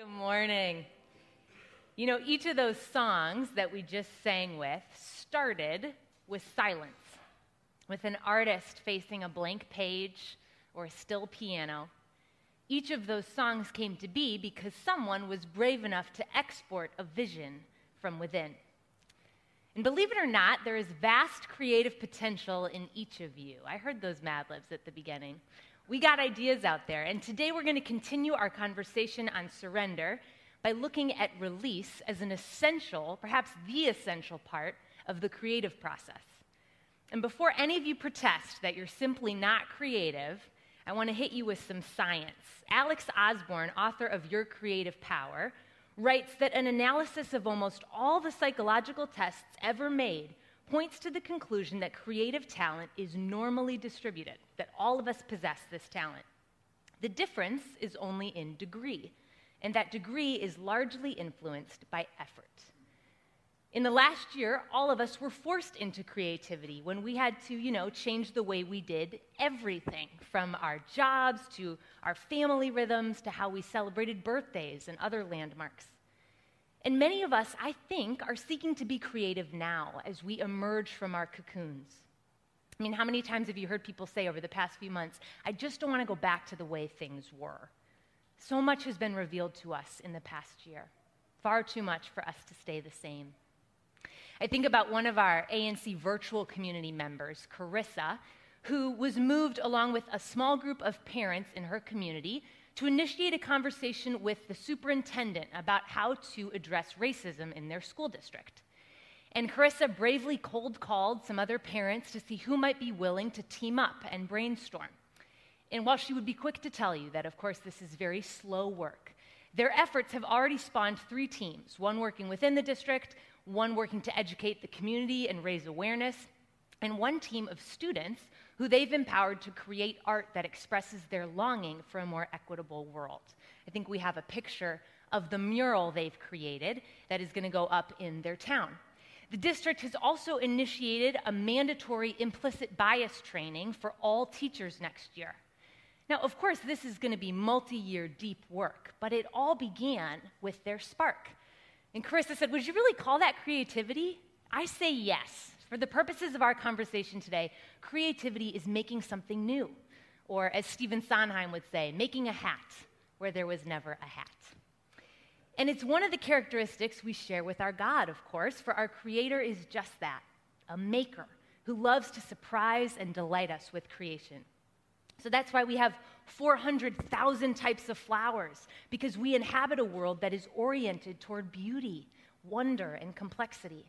Good morning. You know, each of those songs that we just sang with started with silence, with an artist facing a blank page or a still piano. Each of those songs came to be because someone was brave enough to export a vision from within. And believe it or not, there is vast creative potential in each of you. I heard those Mad Libs at the beginning. We got ideas out there, and today we're going to continue our conversation on surrender by looking at release as an essential, perhaps the essential part of the creative process. And before any of you protest that you're simply not creative, I want to hit you with some science. Alex Osborn, author of Your Creative Power, writes that an analysis of almost all the psychological tests ever made points to the conclusion that creative talent is normally distributed, that all of us possess this talent. The difference is only in degree, and that degree is largely influenced by effort. In the last year, all of us were forced into creativity when we had to, you know, change the way we did everything from our jobs to our family rhythms to how we celebrated birthdays and other landmarks. And many of us, I think, are seeking to be creative now as we emerge from our cocoons. I mean, how many times have you heard people say over the past few months, I just don't want to go back to the way things were? So much has been revealed to us in the past year, far too much for us to stay the same. I think about one of our ANC virtual community members, Carissa, who was moved along with a small group of parents in her community to initiate a conversation with the superintendent about how to address racism in their school district. And Carissa bravely cold called some other parents to see who might be willing to team up and brainstorm. And while she would be quick to tell you that, of course, this is very slow work, their efforts have already spawned three teams one working within the district, one working to educate the community and raise awareness, and one team of students who they've empowered to create art that expresses their longing for a more equitable world. I think we have a picture of the mural they've created that is going to go up in their town. The district has also initiated a mandatory implicit bias training for all teachers next year. Now, of course, this is going to be multi year deep work, but it all began with their spark. And Carissa said, Would you really call that creativity? I say yes. For the purposes of our conversation today, creativity is making something new, or as Stephen Sondheim would say, making a hat where there was never a hat. And it's one of the characteristics we share with our God, of course, for our Creator is just that a maker who loves to surprise and delight us with creation. So that's why we have 400,000 types of flowers, because we inhabit a world that is oriented toward beauty, wonder, and complexity.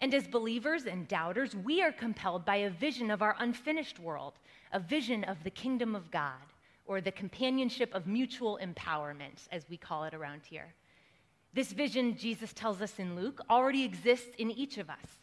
And as believers and doubters, we are compelled by a vision of our unfinished world, a vision of the kingdom of God, or the companionship of mutual empowerment, as we call it around here. This vision, Jesus tells us in Luke, already exists in each of us.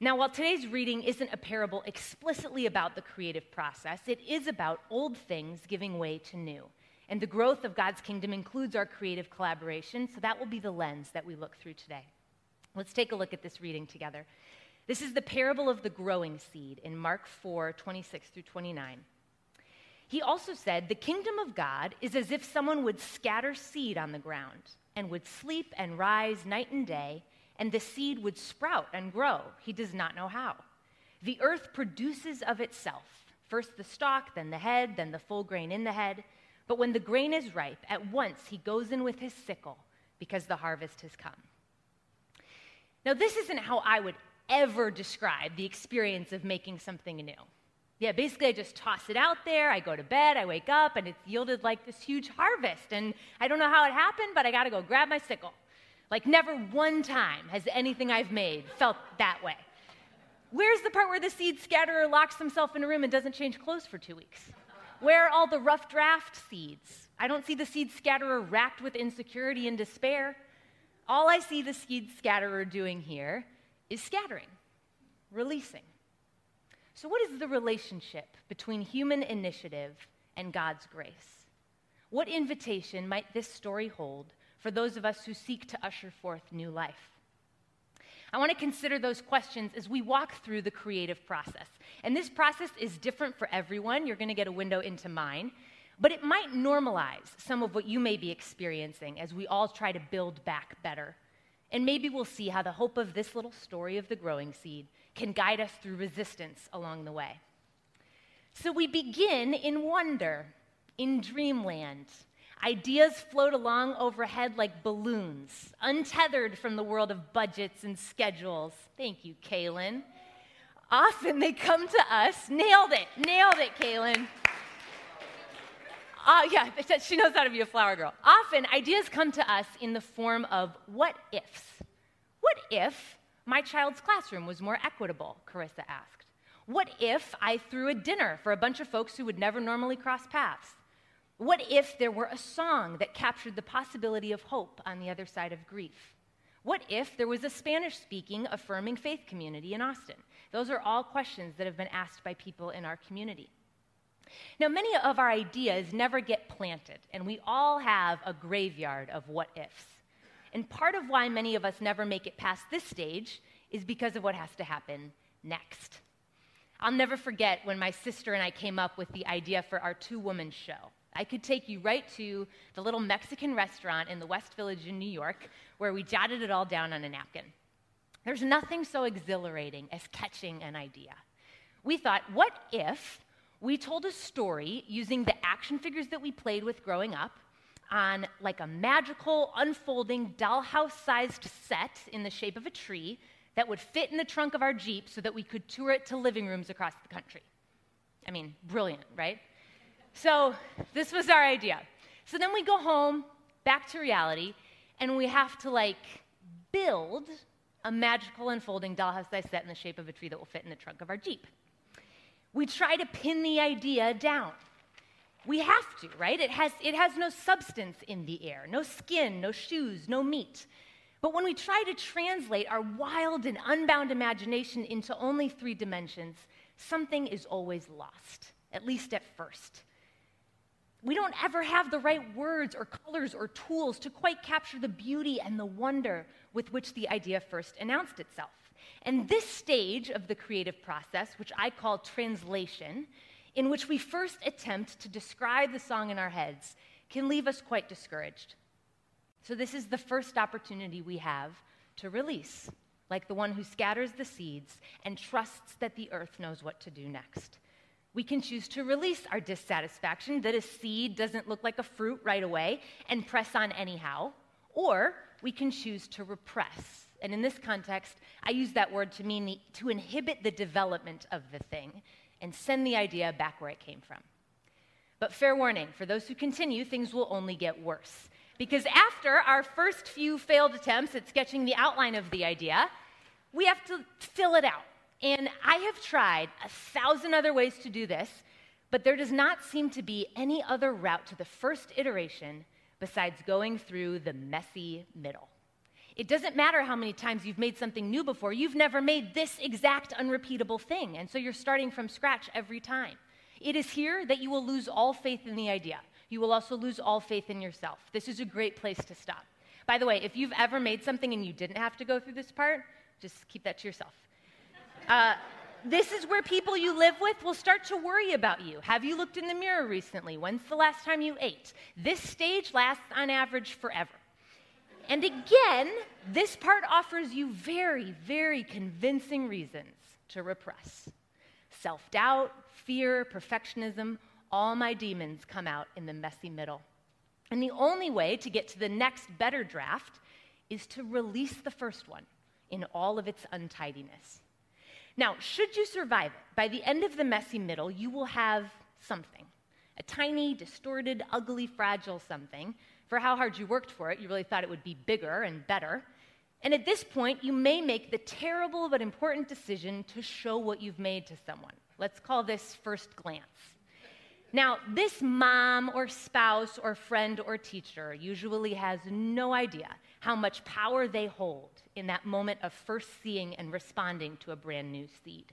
Now, while today's reading isn't a parable explicitly about the creative process, it is about old things giving way to new. And the growth of God's kingdom includes our creative collaboration, so that will be the lens that we look through today. Let's take a look at this reading together. This is the parable of the growing seed in Mark 4 26 through 29. He also said, The kingdom of God is as if someone would scatter seed on the ground and would sleep and rise night and day, and the seed would sprout and grow. He does not know how. The earth produces of itself first the stalk, then the head, then the full grain in the head. But when the grain is ripe, at once he goes in with his sickle because the harvest has come. Now, this isn't how I would ever describe the experience of making something new. Yeah, basically, I just toss it out there, I go to bed, I wake up, and it's yielded like this huge harvest. And I don't know how it happened, but I gotta go grab my sickle. Like, never one time has anything I've made felt that way. Where's the part where the seed scatterer locks himself in a room and doesn't change clothes for two weeks? Where are all the rough draft seeds? I don't see the seed scatterer racked with insecurity and despair. All I see the seed scatterer doing here is scattering, releasing. So, what is the relationship between human initiative and God's grace? What invitation might this story hold for those of us who seek to usher forth new life? I want to consider those questions as we walk through the creative process. And this process is different for everyone. You're going to get a window into mine. But it might normalize some of what you may be experiencing as we all try to build back better. And maybe we'll see how the hope of this little story of the growing seed can guide us through resistance along the way. So we begin in wonder, in dreamland. Ideas float along overhead like balloons, untethered from the world of budgets and schedules. Thank you, Kaylin. Often they come to us, nailed it, nailed it, Kaylin. Uh, yeah, she knows how to be a flower girl. Often ideas come to us in the form of what ifs. What if my child's classroom was more equitable? Carissa asked. What if I threw a dinner for a bunch of folks who would never normally cross paths? What if there were a song that captured the possibility of hope on the other side of grief? What if there was a Spanish speaking, affirming faith community in Austin? Those are all questions that have been asked by people in our community. Now, many of our ideas never get planted, and we all have a graveyard of what ifs. And part of why many of us never make it past this stage is because of what has to happen next. I'll never forget when my sister and I came up with the idea for our two woman show. I could take you right to the little Mexican restaurant in the West Village in New York where we jotted it all down on a napkin. There's nothing so exhilarating as catching an idea. We thought, what if we told a story using the action figures that we played with growing up on like a magical, unfolding, dollhouse sized set in the shape of a tree that would fit in the trunk of our Jeep so that we could tour it to living rooms across the country. I mean, brilliant, right? So, this was our idea. So then we go home, back to reality, and we have to like build a magical unfolding dollhouse sized set in the shape of a tree that will fit in the trunk of our Jeep we try to pin the idea down. We have to, right? It has, it has no substance in the air, no skin, no shoes, no meat. But when we try to translate our wild and unbound imagination into only three dimensions, something is always lost, at least at first. We don't ever have the right words or colors or tools to quite capture the beauty and the wonder with which the idea first announced itself. And this stage of the creative process, which I call translation, in which we first attempt to describe the song in our heads, can leave us quite discouraged. So, this is the first opportunity we have to release, like the one who scatters the seeds and trusts that the earth knows what to do next. We can choose to release our dissatisfaction that a seed doesn't look like a fruit right away and press on anyhow, or we can choose to repress and in this context, I use that word to mean the, to inhibit the development of the thing and send the idea back where it came from. But fair warning for those who continue, things will only get worse. Because after our first few failed attempts at sketching the outline of the idea, we have to fill it out. And I have tried a thousand other ways to do this, but there does not seem to be any other route to the first iteration besides going through the messy middle. It doesn't matter how many times you've made something new before, you've never made this exact unrepeatable thing. And so you're starting from scratch every time. It is here that you will lose all faith in the idea. You will also lose all faith in yourself. This is a great place to stop. By the way, if you've ever made something and you didn't have to go through this part, just keep that to yourself. Uh, this is where people you live with will start to worry about you. Have you looked in the mirror recently? When's the last time you ate? This stage lasts on average forever. And again, this part offers you very, very convincing reasons to repress self doubt, fear, perfectionism, all my demons come out in the messy middle. And the only way to get to the next better draft is to release the first one in all of its untidiness. Now, should you survive it, by the end of the messy middle, you will have something a tiny, distorted, ugly, fragile something for how hard you worked for it. You really thought it would be bigger and better. And at this point, you may make the terrible but important decision to show what you've made to someone. Let's call this first glance. Now, this mom or spouse or friend or teacher usually has no idea how much power they hold in that moment of first seeing and responding to a brand new seed.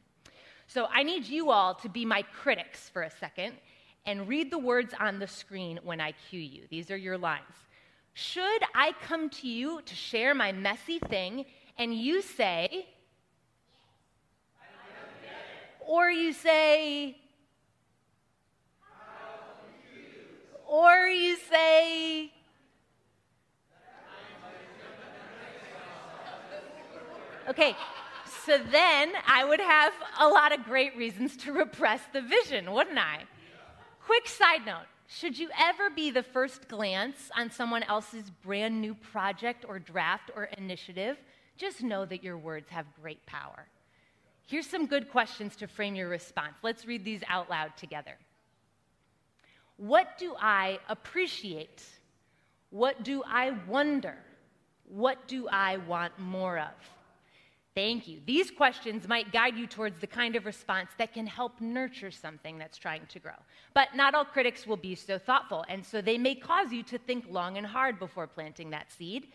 So I need you all to be my critics for a second and read the words on the screen when I cue you. These are your lines. Should I come to you to share my messy thing and you say, or you say, Or you say, Okay, so then I would have a lot of great reasons to repress the vision, wouldn't I? Quick side note should you ever be the first glance on someone else's brand new project or draft or initiative, just know that your words have great power. Here's some good questions to frame your response. Let's read these out loud together. What do I appreciate? What do I wonder? What do I want more of? Thank you. These questions might guide you towards the kind of response that can help nurture something that's trying to grow. But not all critics will be so thoughtful, and so they may cause you to think long and hard before planting that seed.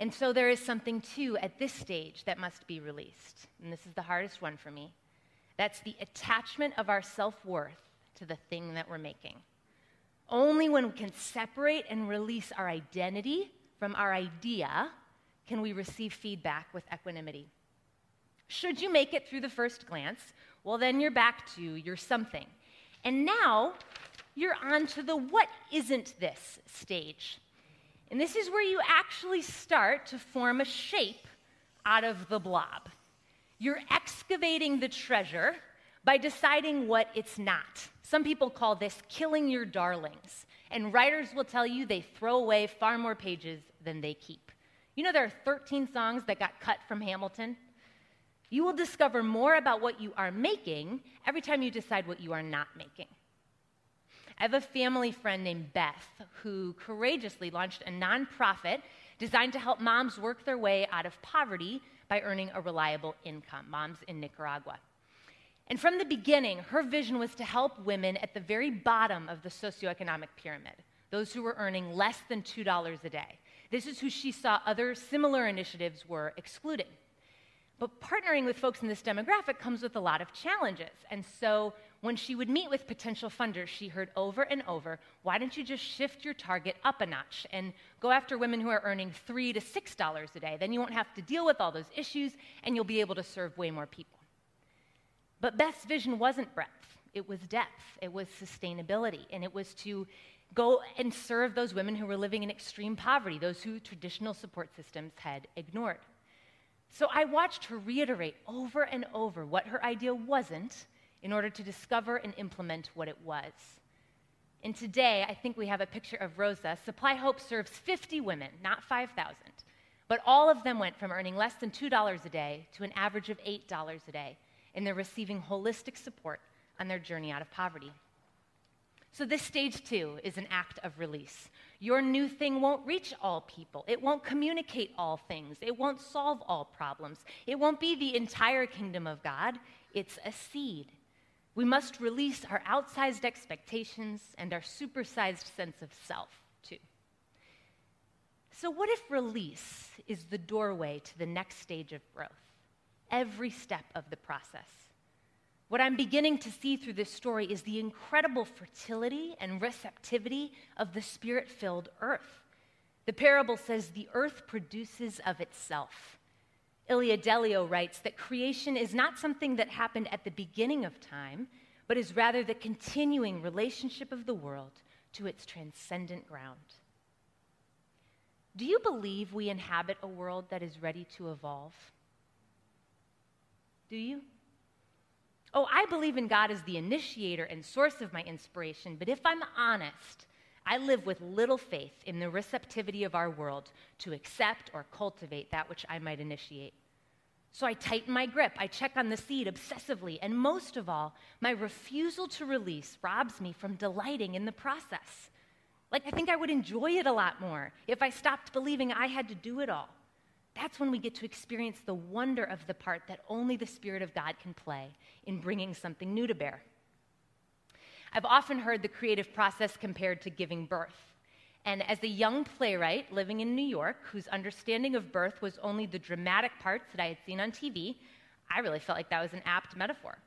And so there is something, too, at this stage that must be released. And this is the hardest one for me. That's the attachment of our self worth to the thing that we're making. Only when we can separate and release our identity from our idea can we receive feedback with equanimity. Should you make it through the first glance, well, then you're back to your something. And now you're on to the what isn't this stage. And this is where you actually start to form a shape out of the blob. You're excavating the treasure by deciding what it's not. Some people call this killing your darlings. And writers will tell you they throw away far more pages than they keep. You know, there are 13 songs that got cut from Hamilton. You will discover more about what you are making every time you decide what you are not making. I have a family friend named Beth who courageously launched a nonprofit designed to help moms work their way out of poverty by earning a reliable income, moms in Nicaragua. And from the beginning, her vision was to help women at the very bottom of the socioeconomic pyramid, those who were earning less than $2 a day. This is who she saw other similar initiatives were excluding. But partnering with folks in this demographic comes with a lot of challenges. And so when she would meet with potential funders, she heard over and over why don't you just shift your target up a notch and go after women who are earning three to six dollars a day? Then you won't have to deal with all those issues and you'll be able to serve way more people. But Beth's vision wasn't breadth, it was depth, it was sustainability, and it was to go and serve those women who were living in extreme poverty, those who traditional support systems had ignored. So I watched her reiterate over and over what her idea wasn't in order to discover and implement what it was. And today, I think we have a picture of Rosa. Supply Hope serves 50 women, not 5,000. But all of them went from earning less than $2 a day to an average of $8 a day and they're receiving holistic support on their journey out of poverty. So, this stage two is an act of release. Your new thing won't reach all people. It won't communicate all things. It won't solve all problems. It won't be the entire kingdom of God. It's a seed. We must release our outsized expectations and our supersized sense of self, too. So, what if release is the doorway to the next stage of growth? Every step of the process. What I'm beginning to see through this story is the incredible fertility and receptivity of the spirit filled earth. The parable says the earth produces of itself. Ilia Delio writes that creation is not something that happened at the beginning of time, but is rather the continuing relationship of the world to its transcendent ground. Do you believe we inhabit a world that is ready to evolve? Do you? Oh, I believe in God as the initiator and source of my inspiration, but if I'm honest, I live with little faith in the receptivity of our world to accept or cultivate that which I might initiate. So I tighten my grip, I check on the seed obsessively, and most of all, my refusal to release robs me from delighting in the process. Like, I think I would enjoy it a lot more if I stopped believing I had to do it all. That's when we get to experience the wonder of the part that only the Spirit of God can play in bringing something new to bear. I've often heard the creative process compared to giving birth. And as a young playwright living in New York, whose understanding of birth was only the dramatic parts that I had seen on TV, I really felt like that was an apt metaphor.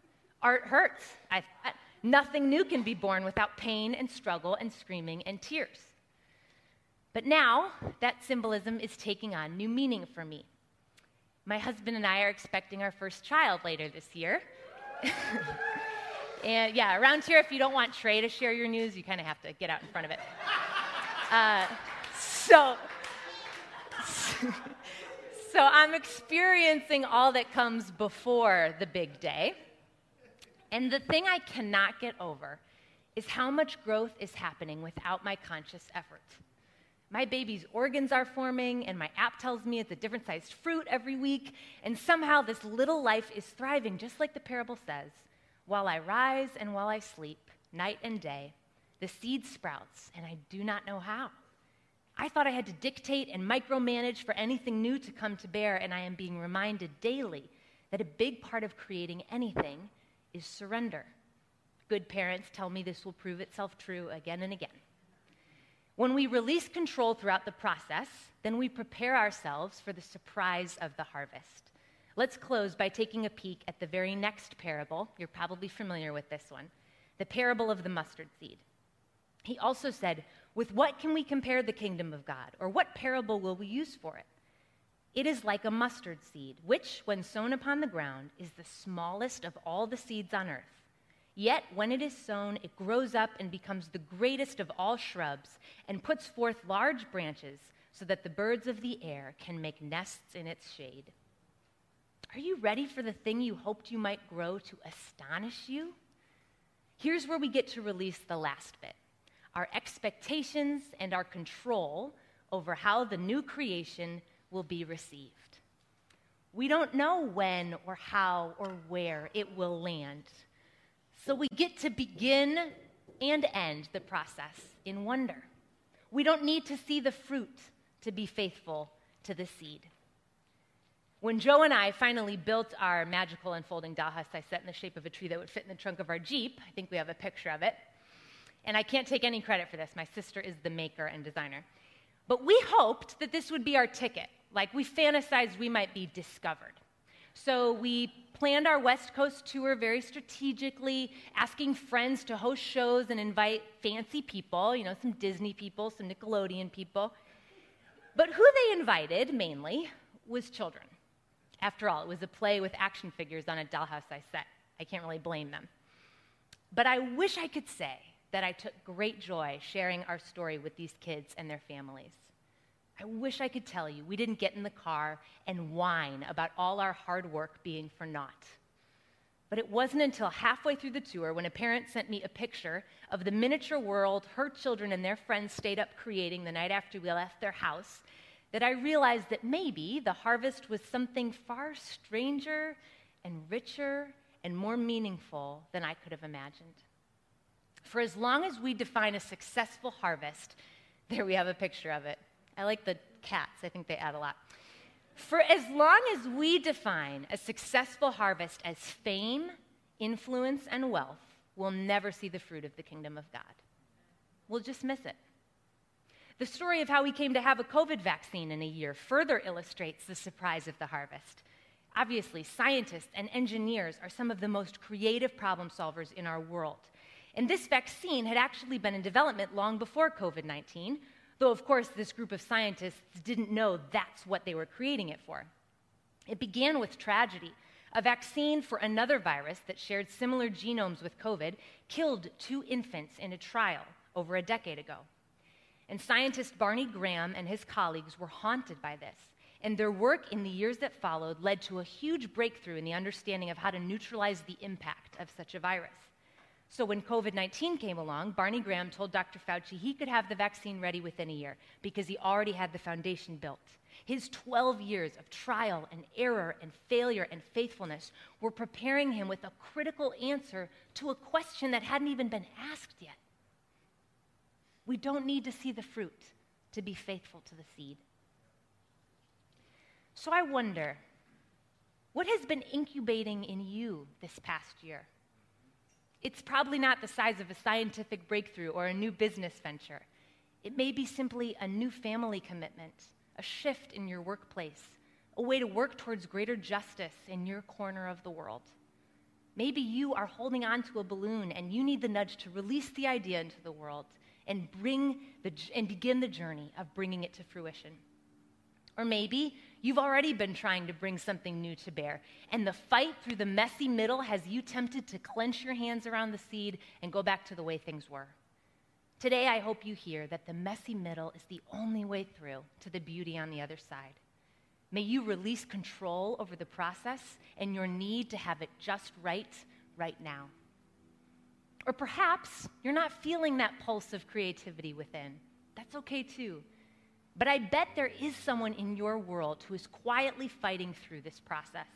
Art hurts, I thought. Nothing new can be born without pain and struggle and screaming and tears. But now, that symbolism is taking on new meaning for me. My husband and I are expecting our first child later this year. And yeah, around here, if you don't want Trey to share your news, you kind of have to get out in front of it. Uh, so, so I'm experiencing all that comes before the big day. And the thing I cannot get over is how much growth is happening without my conscious effort. My baby's organs are forming, and my app tells me it's a different sized fruit every week, and somehow this little life is thriving, just like the parable says. While I rise and while I sleep, night and day, the seed sprouts, and I do not know how. I thought I had to dictate and micromanage for anything new to come to bear, and I am being reminded daily that a big part of creating anything is surrender. Good parents tell me this will prove itself true again and again. When we release control throughout the process, then we prepare ourselves for the surprise of the harvest. Let's close by taking a peek at the very next parable. You're probably familiar with this one the parable of the mustard seed. He also said, With what can we compare the kingdom of God? Or what parable will we use for it? It is like a mustard seed, which, when sown upon the ground, is the smallest of all the seeds on earth. Yet, when it is sown, it grows up and becomes the greatest of all shrubs and puts forth large branches so that the birds of the air can make nests in its shade. Are you ready for the thing you hoped you might grow to astonish you? Here's where we get to release the last bit our expectations and our control over how the new creation will be received. We don't know when or how or where it will land. So we get to begin and end the process in wonder. We don't need to see the fruit to be faithful to the seed. When Joe and I finally built our magical unfolding dollhouse I set in the shape of a tree that would fit in the trunk of our Jeep, I think we have a picture of it. And I can't take any credit for this. My sister is the maker and designer. But we hoped that this would be our ticket. Like we fantasized we might be discovered. So we planned our West Coast tour very strategically, asking friends to host shows and invite fancy people, you know, some Disney people, some Nickelodeon people. But who they invited mainly was children. After all, it was a play with action figures on a dollhouse I set. I can't really blame them. But I wish I could say that I took great joy sharing our story with these kids and their families. I wish I could tell you we didn't get in the car and whine about all our hard work being for naught. But it wasn't until halfway through the tour when a parent sent me a picture of the miniature world her children and their friends stayed up creating the night after we left their house that I realized that maybe the harvest was something far stranger and richer and more meaningful than I could have imagined. For as long as we define a successful harvest, there we have a picture of it. I like the cats, I think they add a lot. For as long as we define a successful harvest as fame, influence, and wealth, we'll never see the fruit of the kingdom of God. We'll just miss it. The story of how we came to have a COVID vaccine in a year further illustrates the surprise of the harvest. Obviously, scientists and engineers are some of the most creative problem solvers in our world. And this vaccine had actually been in development long before COVID 19, though, of course, this group of scientists didn't know that's what they were creating it for. It began with tragedy. A vaccine for another virus that shared similar genomes with COVID killed two infants in a trial over a decade ago. And scientist Barney Graham and his colleagues were haunted by this. And their work in the years that followed led to a huge breakthrough in the understanding of how to neutralize the impact of such a virus. So when COVID 19 came along, Barney Graham told Dr. Fauci he could have the vaccine ready within a year because he already had the foundation built. His 12 years of trial and error and failure and faithfulness were preparing him with a critical answer to a question that hadn't even been asked yet. We don't need to see the fruit to be faithful to the seed. So I wonder what has been incubating in you this past year? It's probably not the size of a scientific breakthrough or a new business venture. It may be simply a new family commitment, a shift in your workplace, a way to work towards greater justice in your corner of the world. Maybe you are holding on to a balloon and you need the nudge to release the idea into the world and, bring the, and begin the journey of bringing it to fruition. Or maybe you've already been trying to bring something new to bear, and the fight through the messy middle has you tempted to clench your hands around the seed and go back to the way things were. Today, I hope you hear that the messy middle is the only way through to the beauty on the other side. May you release control over the process and your need to have it just right right now. Or perhaps you're not feeling that pulse of creativity within. That's okay too. But I bet there is someone in your world who is quietly fighting through this process.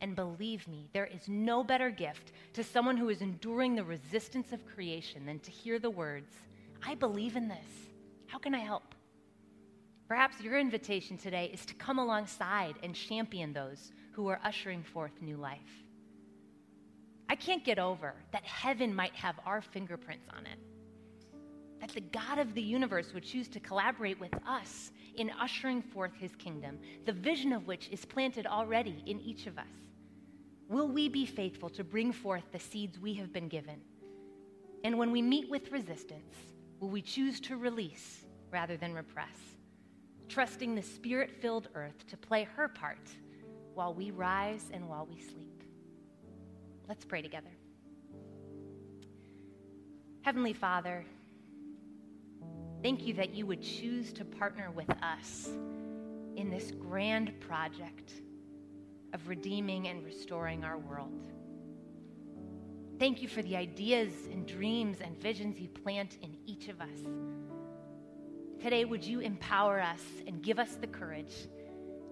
And believe me, there is no better gift to someone who is enduring the resistance of creation than to hear the words, I believe in this. How can I help? Perhaps your invitation today is to come alongside and champion those who are ushering forth new life. I can't get over that heaven might have our fingerprints on it. That the God of the universe would choose to collaborate with us in ushering forth his kingdom, the vision of which is planted already in each of us. Will we be faithful to bring forth the seeds we have been given? And when we meet with resistance, will we choose to release rather than repress, trusting the spirit filled earth to play her part while we rise and while we sleep? Let's pray together. Heavenly Father, thank you that you would choose to partner with us in this grand project of redeeming and restoring our world. Thank you for the ideas and dreams and visions you plant in each of us. Today, would you empower us and give us the courage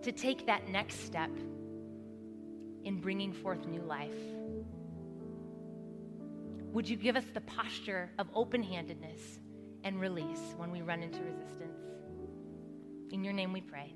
to take that next step in bringing forth new life? Would you give us the posture of open handedness and release when we run into resistance? In your name we pray.